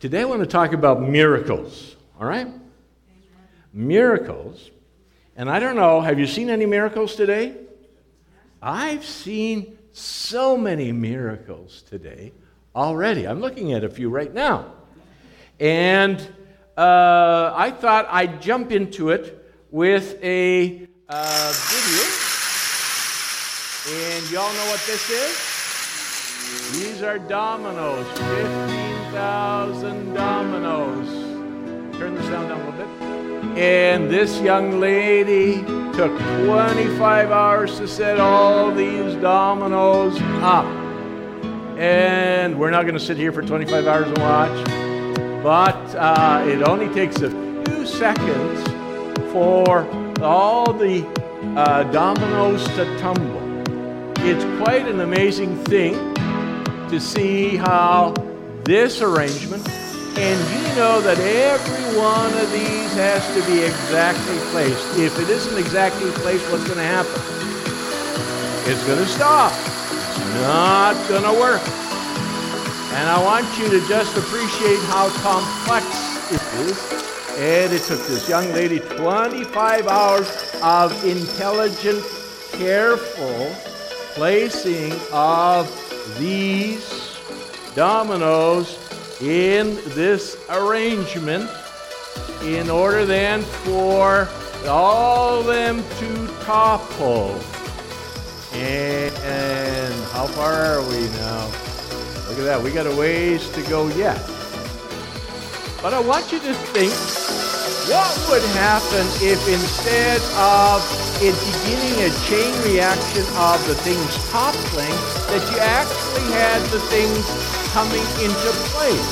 Today I want to talk about miracles, all right? Miracles. And I don't know, have you seen any miracles today? I've seen so many miracles today already. I'm looking at a few right now. And uh, I thought I'd jump into it with a uh, video. And y'all know what this is? These are dominoes. 15,000 dominoes. Turn the sound down a little bit. And this young lady took 25 hours to set all these dominoes up. And we're not going to sit here for 25 hours and watch, but uh, it only takes a few seconds for all the uh, dominoes to tumble. It's quite an amazing thing to see how this arrangement, and you know that every one of these has to be exactly placed. If it isn't exactly placed, what's going to happen? It's going to stop. It's not going to work. And I want you to just appreciate how complex it is. And it took this young lady 25 hours of intelligent, careful placing of these dominoes in this arrangement in order then for all them to topple. And, and how far are we now? Look at that. We got a ways to go yet. But I want you to think what would happen if instead of it beginning a chain reaction of the things toppling, that you actually had the things coming into place?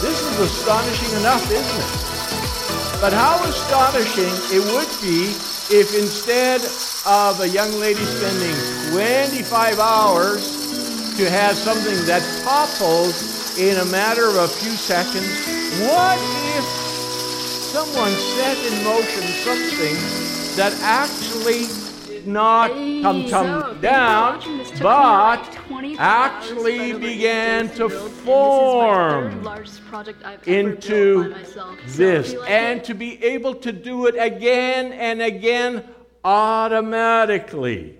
This is astonishing enough, isn't it? But how astonishing it would be if instead of a young lady spending 25 hours to have something that topples in a matter of a few seconds, what if someone set in motion something that actually did not come tum thank you for down, watching. This took me but actually hours, but over began to build, and this is my form third largest project I've ever built into by myself. So if this and to be able to do it again and again automatically.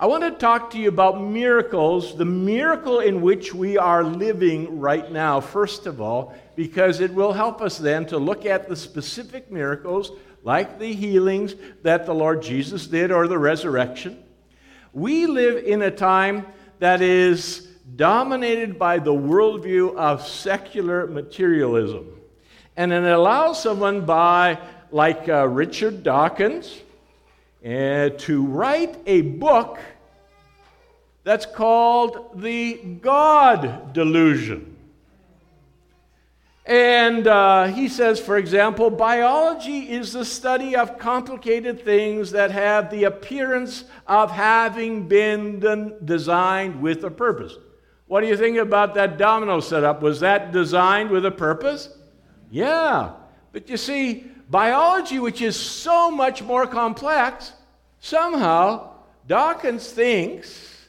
I want to talk to you about miracles, the miracle in which we are living right now, first of all, because it will help us then to look at the specific miracles, like the healings that the Lord Jesus did or the resurrection. We live in a time that is dominated by the worldview of secular materialism. And it allows someone by, like uh, Richard Dawkins, uh, to write a book that's called The God Delusion. And uh, he says, for example, biology is the study of complicated things that have the appearance of having been designed with a purpose. What do you think about that domino setup? Was that designed with a purpose? Yeah. But you see, biology, which is so much more complex, somehow Dawkins thinks,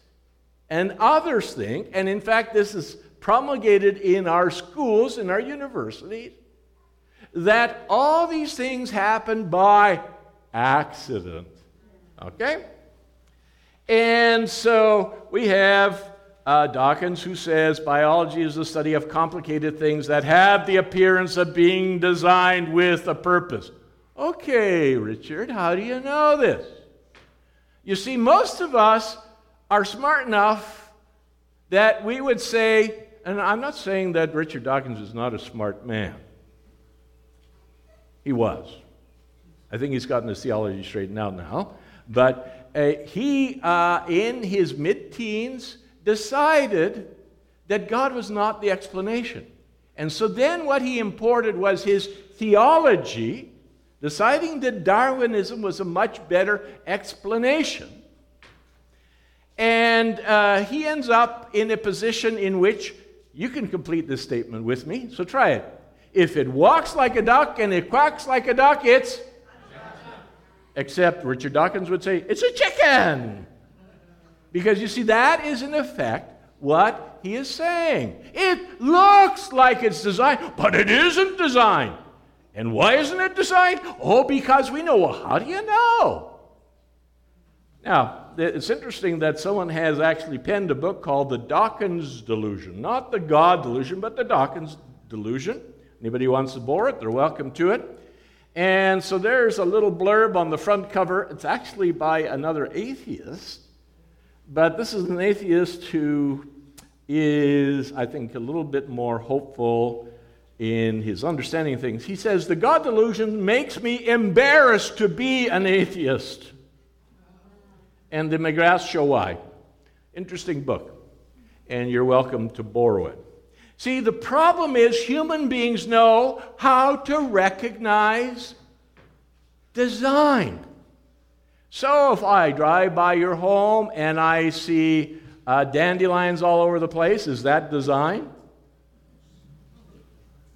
and others think, and in fact, this is promulgated in our schools, in our universities, that all these things happen by accident. Okay? And so we have uh, Dawkins who says biology is the study of complicated things that have the appearance of being designed with a purpose. Okay, Richard, how do you know this? You see, most of us are smart enough that we would say, and I'm not saying that Richard Dawkins is not a smart man. He was. I think he's gotten his theology straightened out now. But uh, he, uh, in his mid teens, decided that God was not the explanation. And so then what he imported was his theology, deciding that Darwinism was a much better explanation. And uh, he ends up in a position in which you can complete this statement with me, so try it. If it walks like a duck and it quacks like a duck, it's. Except Richard Dawkins would say, it's a chicken. Because you see, that is in effect what he is saying. It looks like it's designed, but it isn't designed. And why isn't it designed? Oh, because we know. Well, how do you know? Now, it's interesting that someone has actually penned a book called The Dawkins Delusion. Not the God delusion, but the Dawkins Delusion. Anybody wants to borrow it, they're welcome to it. And so there's a little blurb on the front cover. It's actually by another atheist, but this is an atheist who is, I think, a little bit more hopeful in his understanding of things. He says, The God delusion makes me embarrassed to be an atheist. And the McGraths show why. Interesting book. And you're welcome to borrow it. See, the problem is human beings know how to recognize design. So if I drive by your home and I see uh, dandelions all over the place, is that design?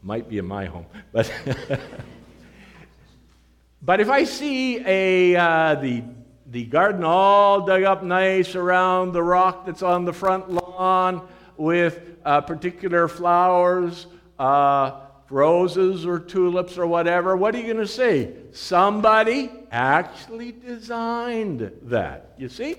Might be in my home, but but if I see a uh, the the garden all dug up nice around the rock that's on the front lawn with uh, particular flowers, uh, roses or tulips or whatever, what are you going to say? Somebody actually designed that. You see?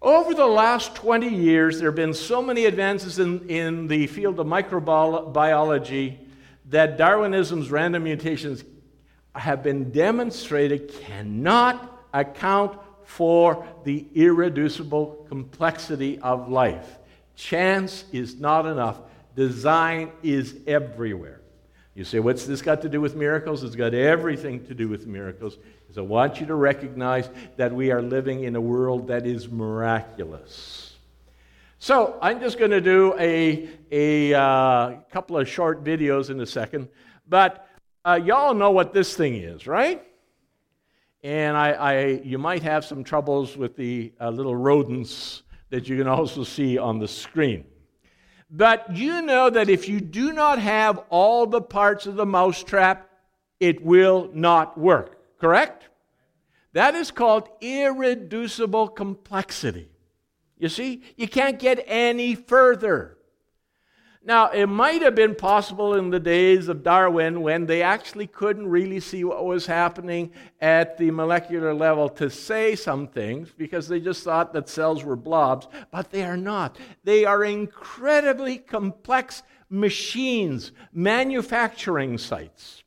Over the last 20 years, there have been so many advances in, in the field of microbiology that Darwinism's random mutations have been demonstrated cannot account for the irreducible complexity of life. Chance is not enough, design is everywhere. You say, what's this got to do with miracles? It's got everything to do with miracles. Because I want you to recognize that we are living in a world that is miraculous. So I'm just going to do a, a uh, couple of short videos in a second. But uh, y'all know what this thing is, right? And I, I, you might have some troubles with the uh, little rodents that you can also see on the screen. But you know that if you do not have all the parts of the mousetrap, it will not work, correct? That is called irreducible complexity. You see, you can't get any further. Now, it might have been possible in the days of Darwin when they actually couldn't really see what was happening at the molecular level to say some things because they just thought that cells were blobs, but they are not. They are incredibly complex machines, manufacturing sites.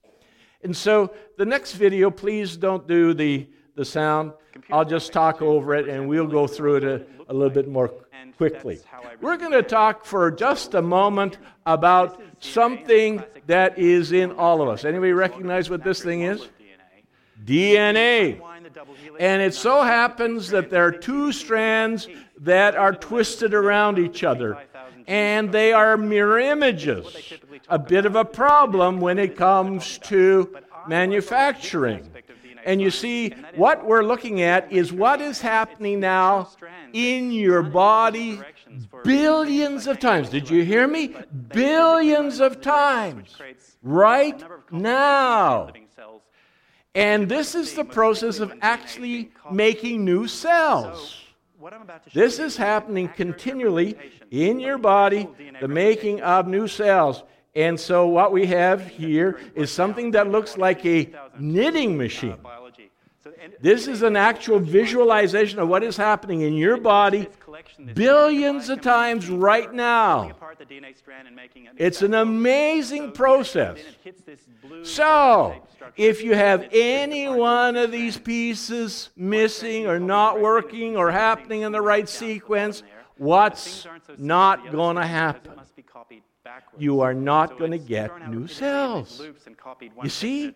And so, the next video, please don't do the, the sound. I'll just talk over it and we'll go through it a, a little bit more quickly. We're going to talk for just a moment about something that is in all of us. Anybody recognize what this thing is? DNA. And it so happens that there are two strands that are twisted around each other, and they are mirror images. A bit of a problem when it comes to manufacturing. And you see, what we're looking at is what is happening now in your body billions of times. Did you hear me? Billions of times. Right now. And this is the process of actually making new cells. This is happening continually in your body, the making of new cells. And so, what we have here is something that looks like a knitting machine. This is an actual visualization of what is happening in your body billions of times right now. It's an amazing process. So, if you have any one of these pieces missing or not working or happening in the right sequence, what's not going to happen? You are not going to get new cells. You see?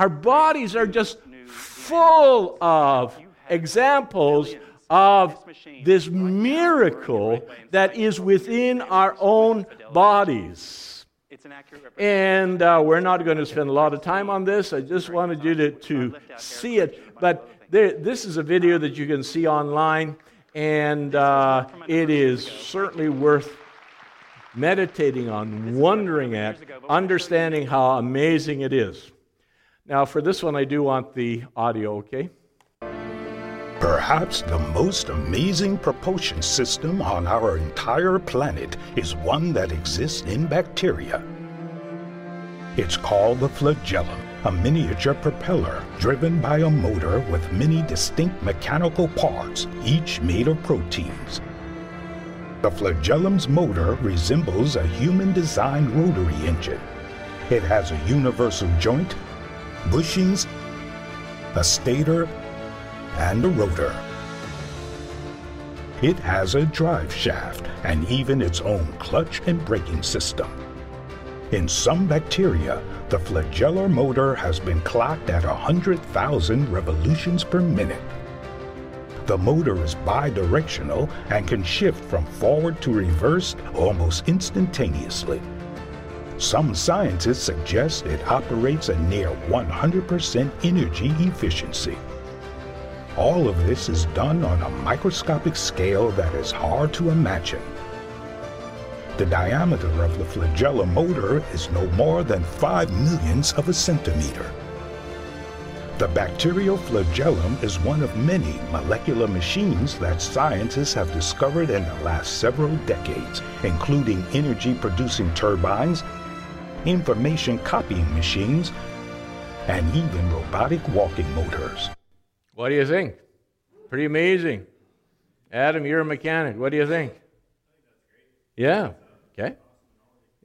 Our bodies are just full of examples of this miracle that is within our own bodies. And uh, we're not going to spend a lot of time on this. I just wanted you to, to see it. But there, this is a video that you can see online, and uh, it is certainly worth meditating on, wondering at, understanding how amazing it is. Now, for this one, I do want the audio, okay? Perhaps the most amazing propulsion system on our entire planet is one that exists in bacteria. It's called the flagellum, a miniature propeller driven by a motor with many distinct mechanical parts, each made of proteins. The flagellum's motor resembles a human-designed rotary engine. It has a universal joint, bushings, a stator, and a rotor. It has a drive shaft and even its own clutch and braking system. In some bacteria, the flagellar motor has been clocked at 100,000 revolutions per minute. The motor is bidirectional and can shift from forward to reverse almost instantaneously. Some scientists suggest it operates at near 100% energy efficiency. All of this is done on a microscopic scale that is hard to imagine. The diameter of the flagella motor is no more than 5 millionths of a centimeter. The bacterial flagellum is one of many molecular machines that scientists have discovered in the last several decades, including energy producing turbines, information copying machines, and even robotic walking motors. What do you think? Pretty amazing. Adam, you're a mechanic. What do you think? Yeah. Okay.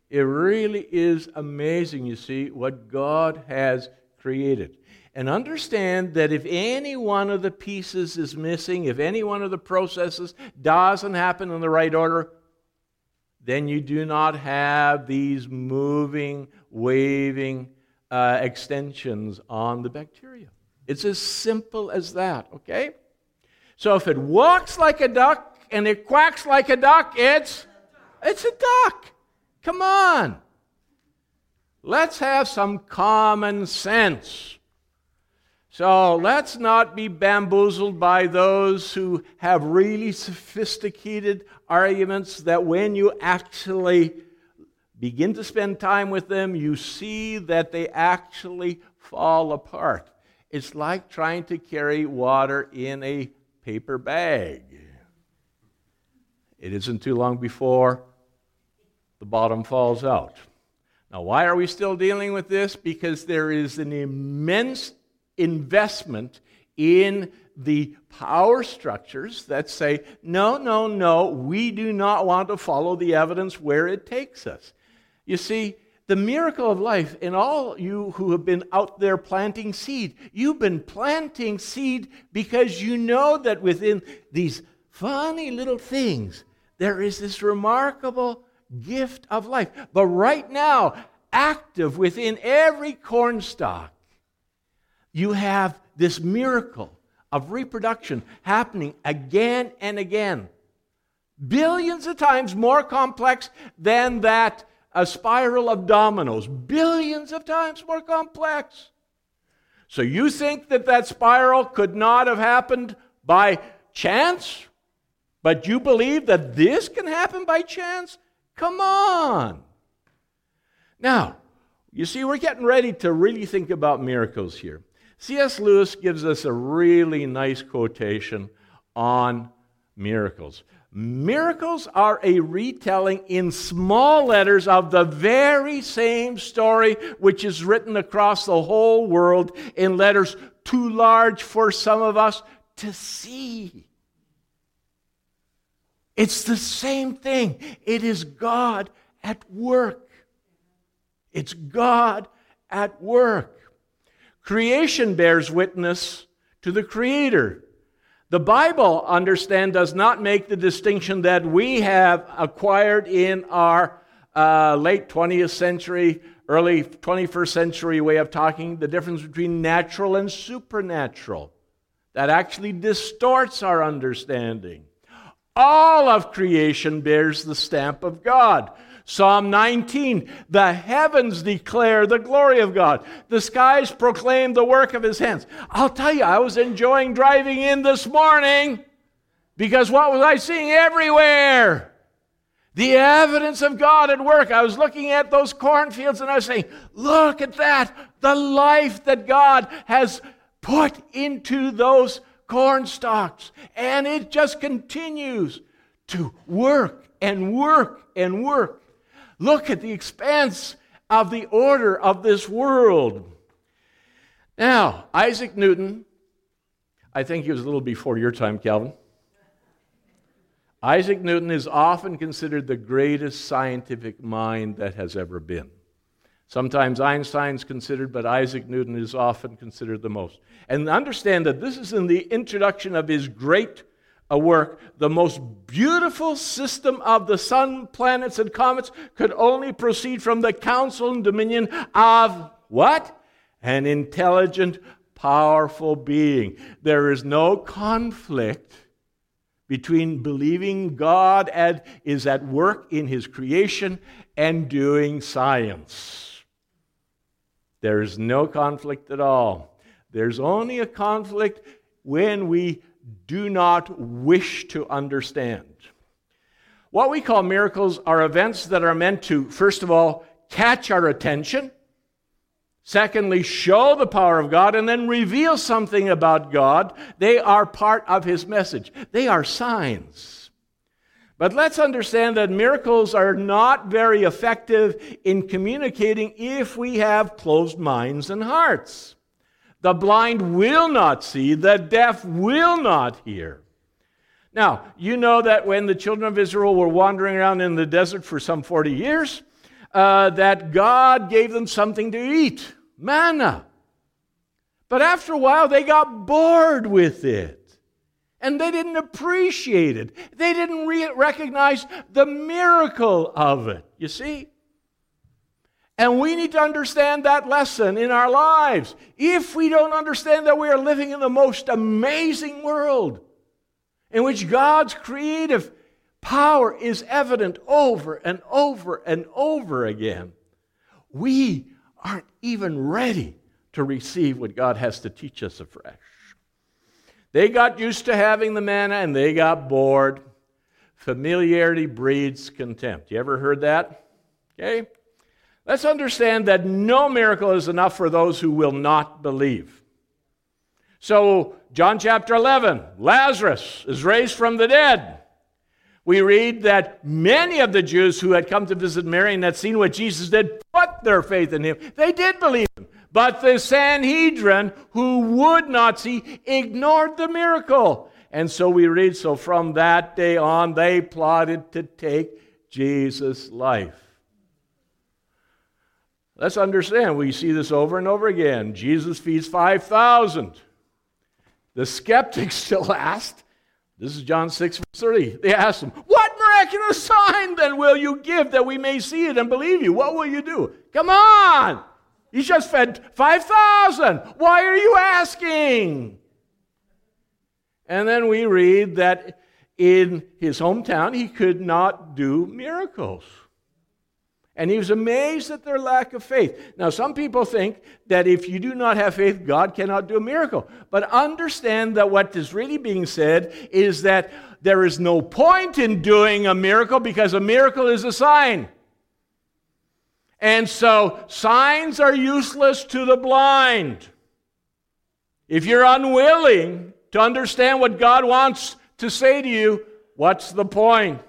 It really is amazing, you see, what God has created. And understand that if any one of the pieces is missing, if any one of the processes doesn't happen in the right order, then you do not have these moving, waving uh, extensions on the bacteria. It's as simple as that, okay? So if it walks like a duck and it quacks like a duck, it's it's a duck. Come on. Let's have some common sense. So let's not be bamboozled by those who have really sophisticated arguments that when you actually begin to spend time with them, you see that they actually fall apart. It's like trying to carry water in a paper bag. It isn't too long before the bottom falls out. Now, why are we still dealing with this? Because there is an immense investment in the power structures that say, no, no, no, we do not want to follow the evidence where it takes us. You see, the miracle of life in all you who have been out there planting seed. You've been planting seed because you know that within these funny little things, there is this remarkable gift of life. But right now, active within every cornstalk, you have this miracle of reproduction happening again and again. Billions of times more complex than that a spiral of dominoes, billions of times more complex. So you think that that spiral could not have happened by chance? But you believe that this can happen by chance? Come on. Now, you see, we're getting ready to really think about miracles here. C.S. Lewis gives us a really nice quotation on miracles. Miracles are a retelling in small letters of the very same story which is written across the whole world in letters too large for some of us to see. It's the same thing. It is God at work. It's God at work. Creation bears witness to the Creator. The Bible, understand, does not make the distinction that we have acquired in our uh, late 20th century, early 21st century way of talking, the difference between natural and supernatural. That actually distorts our understanding. All of creation bears the stamp of God. Psalm 19 The heavens declare the glory of God, the skies proclaim the work of his hands. I'll tell you, I was enjoying driving in this morning because what was I seeing everywhere? The evidence of God at work. I was looking at those cornfields and I was saying, Look at that, the life that God has put into those corn stalks. And it just continues to work and work and work. Look at the expanse of the order of this world. Now, Isaac Newton, I think he was a little before your time, Calvin. Isaac Newton is often considered the greatest scientific mind that has ever been. Sometimes Einstein's considered, but Isaac Newton is often considered the most. And understand that this is in the introduction of his great uh, work. The most beautiful system of the sun, planets, and comets could only proceed from the counsel and dominion of what? An intelligent, powerful being. There is no conflict between believing God is at work in his creation and doing science. There is no conflict at all. There's only a conflict when we do not wish to understand. What we call miracles are events that are meant to, first of all, catch our attention, secondly, show the power of God, and then reveal something about God. They are part of His message, they are signs. But let's understand that miracles are not very effective in communicating if we have closed minds and hearts. The blind will not see, the deaf will not hear. Now, you know that when the children of Israel were wandering around in the desert for some 40 years, uh, that God gave them something to eat manna. But after a while, they got bored with it and they didn't appreciate it. They didn't re- recognize the miracle of it, you see? And we need to understand that lesson in our lives. If we don't understand that we are living in the most amazing world in which God's creative power is evident over and over and over again, we aren't even ready to receive what God has to teach us afresh. They got used to having the manna and they got bored. Familiarity breeds contempt. You ever heard that? Okay? Let's understand that no miracle is enough for those who will not believe. So, John chapter 11, Lazarus is raised from the dead. We read that many of the Jews who had come to visit Mary and had seen what Jesus did put their faith in him. They did believe him. But the Sanhedrin, who would not see, ignored the miracle. And so we read so from that day on, they plotted to take Jesus' life. Let's understand, we see this over and over again. Jesus feeds 5,000. The skeptics still asked, this is John 6, verse 30. They asked him, What miraculous sign then will you give that we may see it and believe you? What will you do? Come on! He just fed 5,000. Why are you asking? And then we read that in his hometown he could not do miracles. And he was amazed at their lack of faith. Now, some people think that if you do not have faith, God cannot do a miracle. But understand that what is really being said is that there is no point in doing a miracle because a miracle is a sign. And so signs are useless to the blind. If you're unwilling to understand what God wants to say to you, what's the point?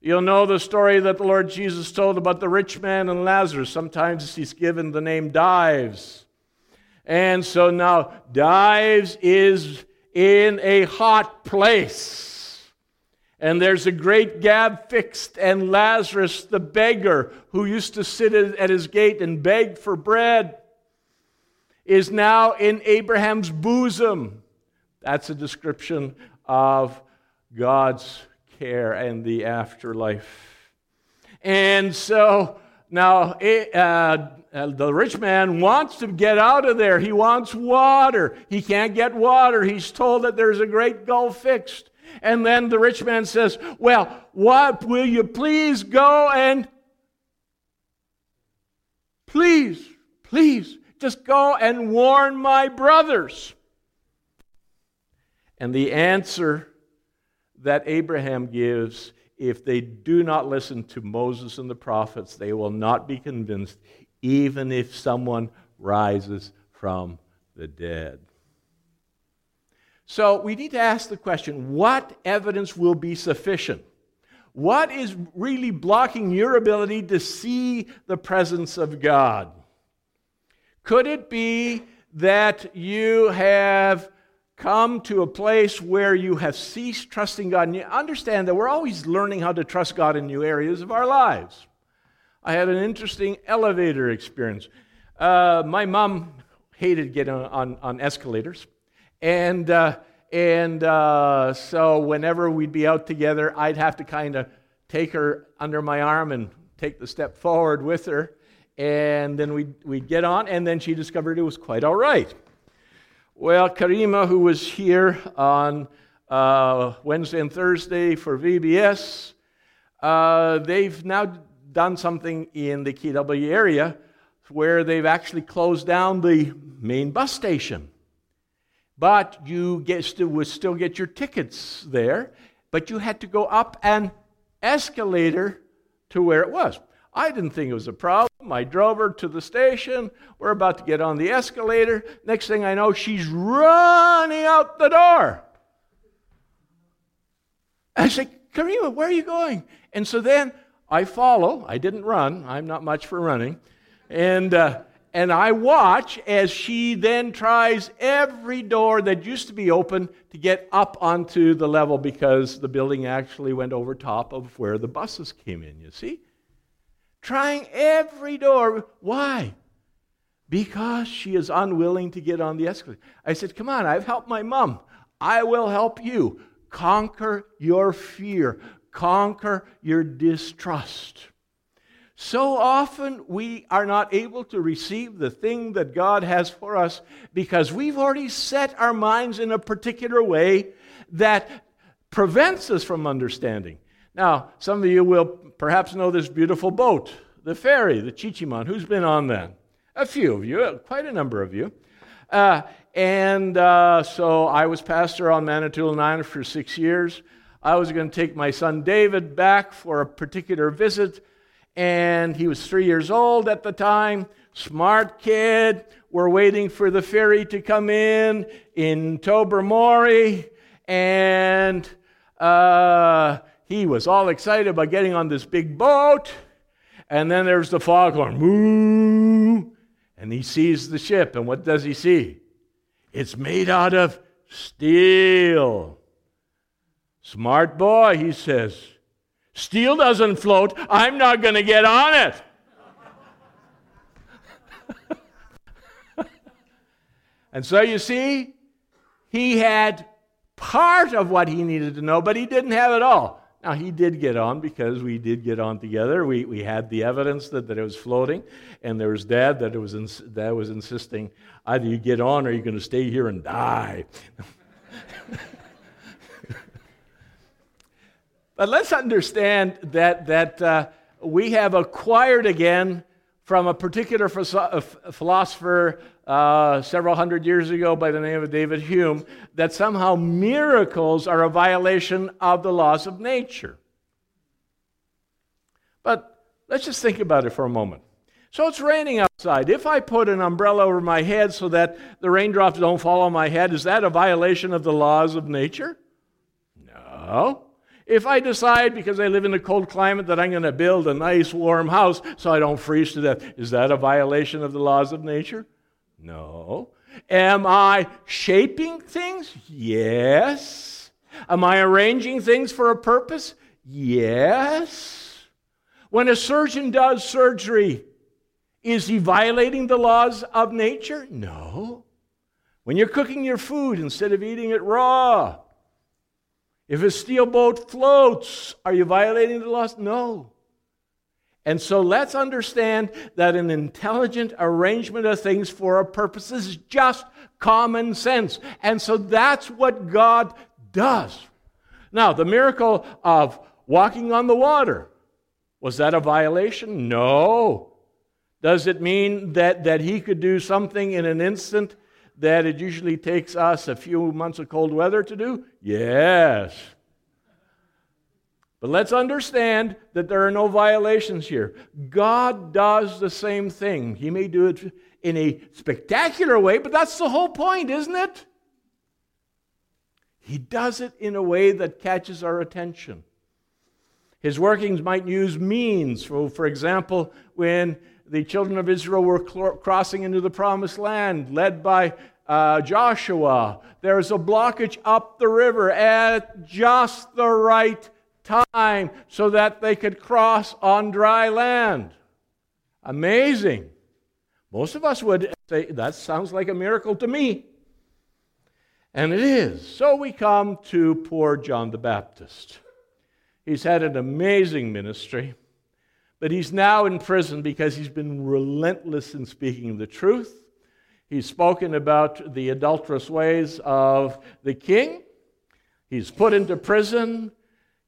You'll know the story that the Lord Jesus told about the rich man and Lazarus. Sometimes he's given the name Dives. And so now Dives is in a hot place. And there's a great gab fixed, and Lazarus, the beggar, who used to sit at his gate and beg for bread, is now in Abraham's bosom. That's a description of God's care and the afterlife. And so now eh, uh, uh, the rich man wants to get out of there. He wants water. He can't get water. He's told that there's a great gulf fixed. And then the rich man says, Well, what will you please go and please, please, just go and warn my brothers. And the answer that Abraham gives if they do not listen to Moses and the prophets, they will not be convinced, even if someone rises from the dead. So we need to ask the question what evidence will be sufficient? What is really blocking your ability to see the presence of God? Could it be that you have come to a place where you have ceased trusting God? And you understand that we're always learning how to trust God in new areas of our lives. I had an interesting elevator experience. Uh, my mom hated getting on, on, on escalators. And, uh, and uh, so whenever we'd be out together, I'd have to kind of take her under my arm and take the step forward with her. And then we'd, we'd get on, and then she discovered it was quite all right. Well, Karima, who was here on uh, Wednesday and Thursday for VBS, uh, they've now done something in the KW area where they've actually closed down the main bus station. But you still, would still get your tickets there, but you had to go up an escalator to where it was. I didn't think it was a problem. I drove her to the station. We're about to get on the escalator. Next thing I know, she's running out the door. I said, Karima, where are you going? And so then I follow. I didn't run. I'm not much for running. And, uh, and I watch as she then tries every door that used to be open to get up onto the level because the building actually went over top of where the buses came in, you see? Trying every door. Why? Because she is unwilling to get on the escalator. I said, Come on, I've helped my mom. I will help you. Conquer your fear, conquer your distrust. So often we are not able to receive the thing that God has for us because we've already set our minds in a particular way that prevents us from understanding. Now, some of you will perhaps know this beautiful boat, the ferry, the Chi-Cheemaun. Who's been on that? A few of you, quite a number of you. Uh, and uh, so I was pastor on Manitoulin Island for six years. I was going to take my son David back for a particular visit, and he was three years old at the time. Smart kid. We're waiting for the ferry to come in in Tobermory, and uh, he was all excited about getting on this big boat. And then there's the foghorn, moo, and he sees the ship. And what does he see? It's made out of steel. Smart boy, he says. Steel doesn't float. I'm not going to get on it. and so you see, he had part of what he needed to know, but he didn't have it all. Now, he did get on because we did get on together. We, we had the evidence that, that it was floating, and there was dad that, it was ins- that was insisting either you get on or you're going to stay here and die. But let's understand that, that uh, we have acquired again from a particular philosopher uh, several hundred years ago by the name of David Hume that somehow miracles are a violation of the laws of nature. But let's just think about it for a moment. So it's raining outside. If I put an umbrella over my head so that the raindrops don't fall on my head, is that a violation of the laws of nature? No. If I decide, because I live in a cold climate, that I'm going to build a nice warm house so I don't freeze to death, is that a violation of the laws of nature? No. Am I shaping things? Yes. Am I arranging things for a purpose? Yes. When a surgeon does surgery, is he violating the laws of nature? No. When you're cooking your food instead of eating it raw, if a steel boat floats, are you violating the laws? No. And so let's understand that an intelligent arrangement of things for a purpose is just common sense. And so that's what God does. Now, the miracle of walking on the water, was that a violation? No. Does it mean that, that he could do something in an instant that it usually takes us a few months of cold weather to do? Yes. But let's understand that there are no violations here. God does the same thing. He may do it in a spectacular way, but that's the whole point, isn't it? He does it in a way that catches our attention. His workings might use means. For, for example, when the children of Israel were crossing into the promised land, led by uh, Joshua, there's a blockage up the river at just the right time so that they could cross on dry land. Amazing. Most of us would say, that sounds like a miracle to me. And it is. So we come to poor John the Baptist. He's had an amazing ministry, but he's now in prison because he's been relentless in speaking the truth. He's spoken about the adulterous ways of the king. He's put into prison.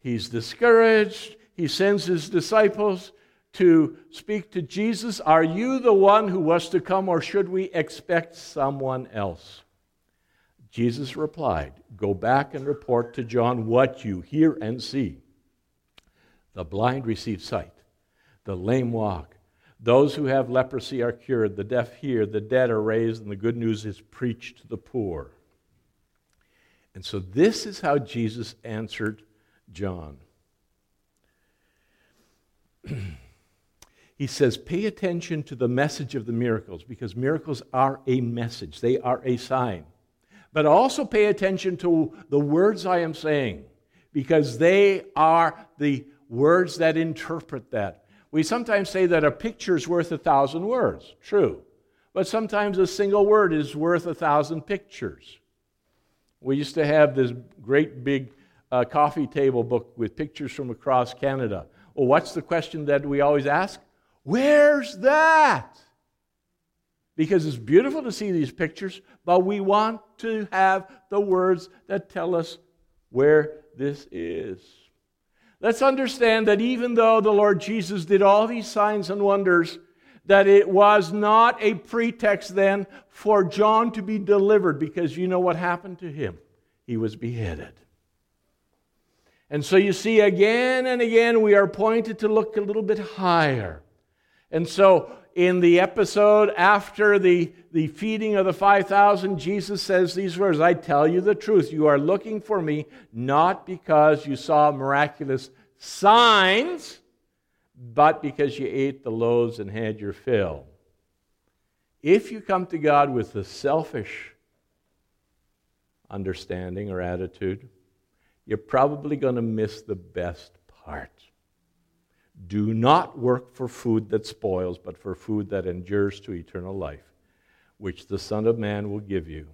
He's discouraged. He sends his disciples to speak to Jesus Are you the one who was to come, or should we expect someone else? Jesus replied, Go back and report to John what you hear and see. The blind receive sight, the lame walk, those who have leprosy are cured, the deaf hear, the dead are raised, and the good news is preached to the poor. And so, this is how Jesus answered John. he says, Pay attention to the message of the miracles because miracles are a message, they are a sign. But also pay attention to the words I am saying because they are the words that interpret that. We sometimes say that a picture is worth a thousand words. True. But sometimes a single word is worth a thousand pictures. We used to have this great big uh, coffee table book with pictures from across Canada. Well, what's the question that we always ask? Where's that? Because it's beautiful to see these pictures, but we want to have the words that tell us where this is. Let's understand that even though the Lord Jesus did all these signs and wonders, that it was not a pretext then for John to be delivered because you know what happened to him? He was beheaded. And so you see, again and again, we are pointed to look a little bit higher. And so, in the episode after the, the feeding of the 5,000, Jesus says these words I tell you the truth. You are looking for me not because you saw miraculous signs, but because you ate the loaves and had your fill. If you come to God with a selfish understanding or attitude, you're probably going to miss the best part. Do not work for food that spoils, but for food that endures to eternal life, which the Son of Man will give you.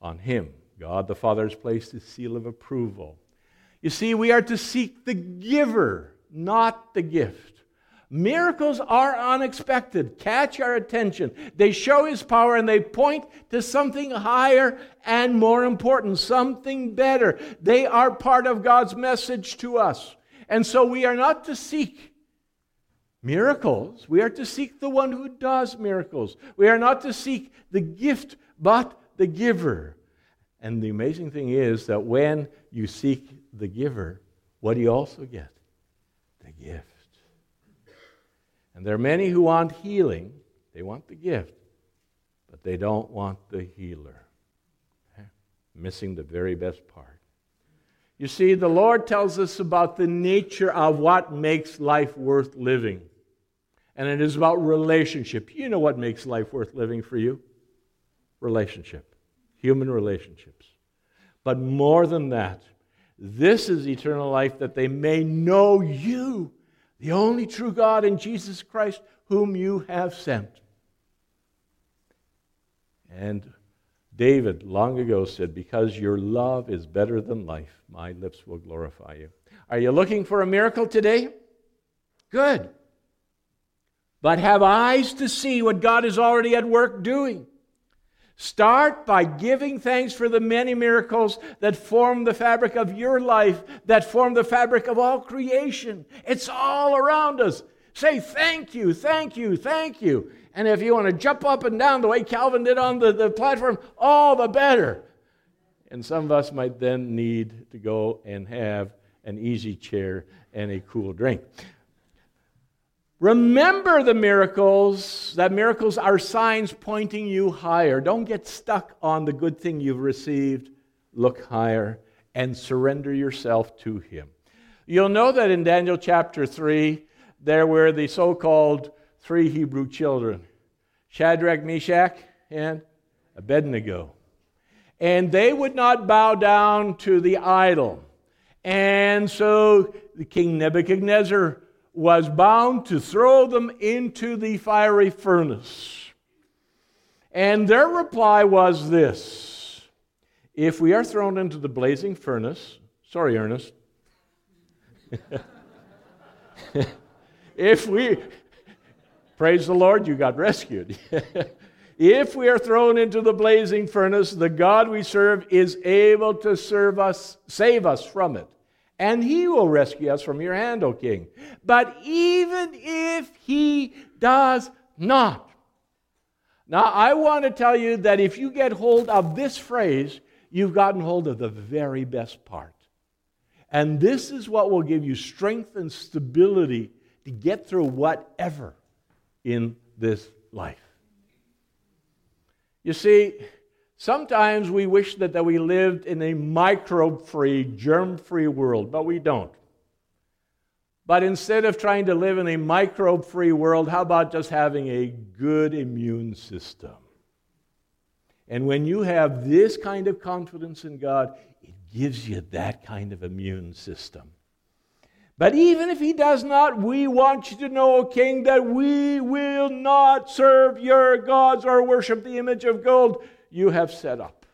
On him, God the Father has placed his seal of approval. You see, we are to seek the giver, not the gift. Miracles are unexpected, catch our attention. They show his power and they point to something higher and more important, something better. They are part of God's message to us. And so we are not to seek miracles. We are to seek the one who does miracles. We are not to seek the gift, but the giver. And the amazing thing is that when you seek the giver, what do you also get? The gift. And there are many who want healing, they want the gift, but they don't want the healer. Missing the very best part. You see, the Lord tells us about the nature of what makes life worth living. And it is about relationship. You know what makes life worth living for you? Relationship, human relationships. But more than that, this is eternal life that they may know you, the only true God, and Jesus Christ, whom you have sent. And David long ago said, Because your love is better than life, my lips will glorify you. Are you looking for a miracle today? Good. But have eyes to see what God is already at work doing. Start by giving thanks for the many miracles that form the fabric of your life, that form the fabric of all creation. It's all around us. Say thank you, thank you, thank you. And if you want to jump up and down the way Calvin did on the, the platform, all the better. And some of us might then need to go and have an easy chair and a cool drink. Remember the miracles, that miracles are signs pointing you higher. Don't get stuck on the good thing you've received. look higher, and surrender yourself to Him. You'll know that in Daniel chapter 3, there were the so called three Hebrew children Shadrach, Meshach, and Abednego. And they would not bow down to the idol. And so the king Nebuchadnezzar was bound to throw them into the fiery furnace. And their reply was this If we are thrown into the blazing furnace, sorry, Ernest. if we, praise the Lord, you got rescued. if we are thrown into the blazing furnace, the God we serve is able to serve us, save us from it. And he will rescue us from your hand, O king. But even if he does not, now, I want to tell you that if you get hold of this phrase, you've gotten hold of the very best part. And this is what will give you strength and stability to get through whatever in this life. You see, sometimes we wish that, that we lived in a microbe free, germ free world, but we don't. But instead of trying to live in a microbe free world, how about just having a good immune system? And when you have this kind of confidence in God, it gives you that kind of immune system. But even if he does not, we want you to know, O king, that we will not serve your gods or worship the image of gold you have set up.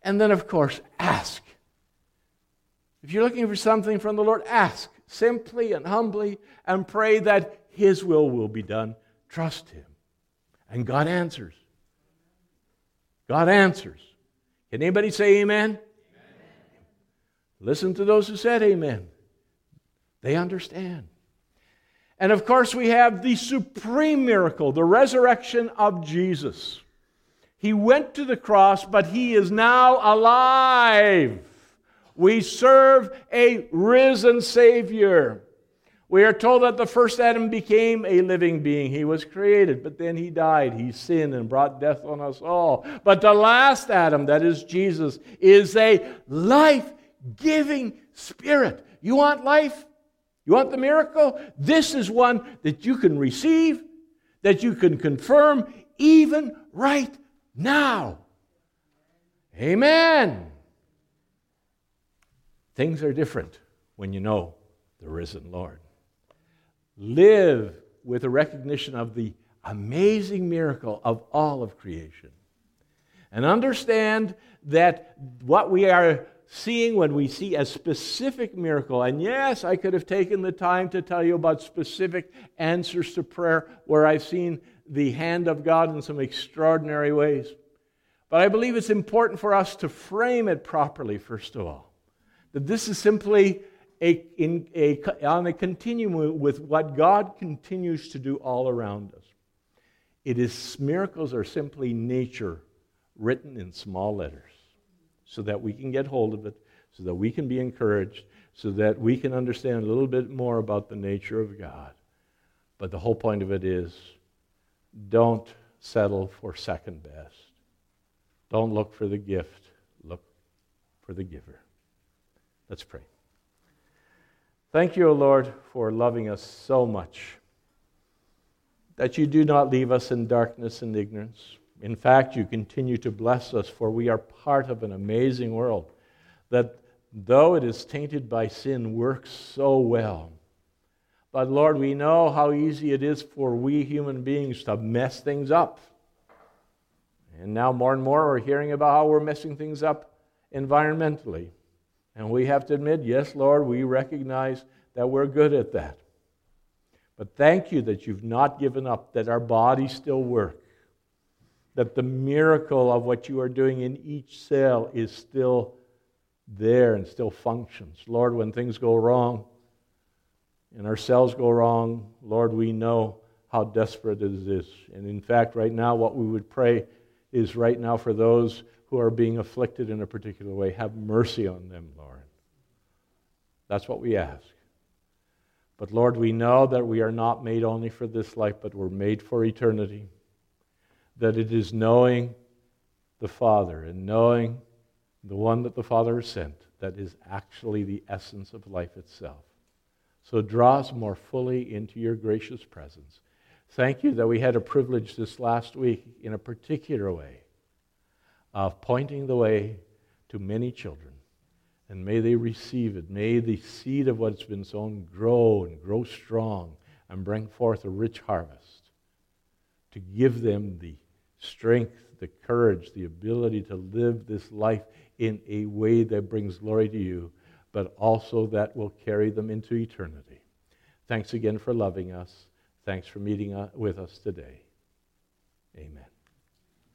And then, of course, ask. If you're looking for something from the Lord, ask simply and humbly and pray that His will will be done. Trust Him. And God answers. God answers. Can anybody say amen? amen? Listen to those who said amen. They understand. And of course, we have the supreme miracle, the resurrection of Jesus. He went to the cross, but he is now alive. We serve a risen Savior. We are told that the first Adam became a living being. He was created, but then he died. He sinned and brought death on us all. But the last Adam, that is Jesus, is a life giving spirit. You want life? You want the miracle? This is one that you can receive, that you can confirm even right now. Amen. Things are different when you know the risen Lord. Live with a recognition of the amazing miracle of all of creation. And understand that what we are seeing when we see a specific miracle, and yes, I could have taken the time to tell you about specific answers to prayer where I've seen the hand of God in some extraordinary ways. But I believe it's important for us to frame it properly, first of all that this is simply a, in, a, on a continuum with what God continues to do all around us. It is miracles are simply nature written in small letters so that we can get hold of it, so that we can be encouraged, so that we can understand a little bit more about the nature of God. But the whole point of it is don't settle for second best. Don't look for the gift, look for the giver. Let's pray. Thank you, O Lord, for loving us so much, that you do not leave us in darkness and ignorance. In fact, you continue to bless us, for we are part of an amazing world that, though it is tainted by sin, works so well. But Lord, we know how easy it is for we human beings to mess things up. And now, more and more, we're hearing about how we're messing things up environmentally. And we have to admit, yes, Lord, we recognize that we're good at that. But thank you that you've not given up, that our bodies still work, that the miracle of what you are doing in each cell is still there and still functions. Lord, when things go wrong and our cells go wrong, Lord, we know how desperate it is. And in fact, right now, what we would pray is right now for those who are being afflicted in a particular way, have mercy on them, Lord. That's what we ask. But Lord, we know that we are not made only for this life, but we're made for eternity. That it is knowing the Father and knowing the one that the Father has sent, that is actually the essence of life itself. So draw us more fully into your gracious presence. Thank you that we had a privilege this last week in a particular way of pointing the way to many children. And may they receive it. May the seed of what's been sown grow and grow strong and bring forth a rich harvest to give them the strength, the courage, the ability to live this life in a way that brings glory to you, but also that will carry them into eternity. Thanks again for loving us. Thanks for meeting uh, with us today. Amen.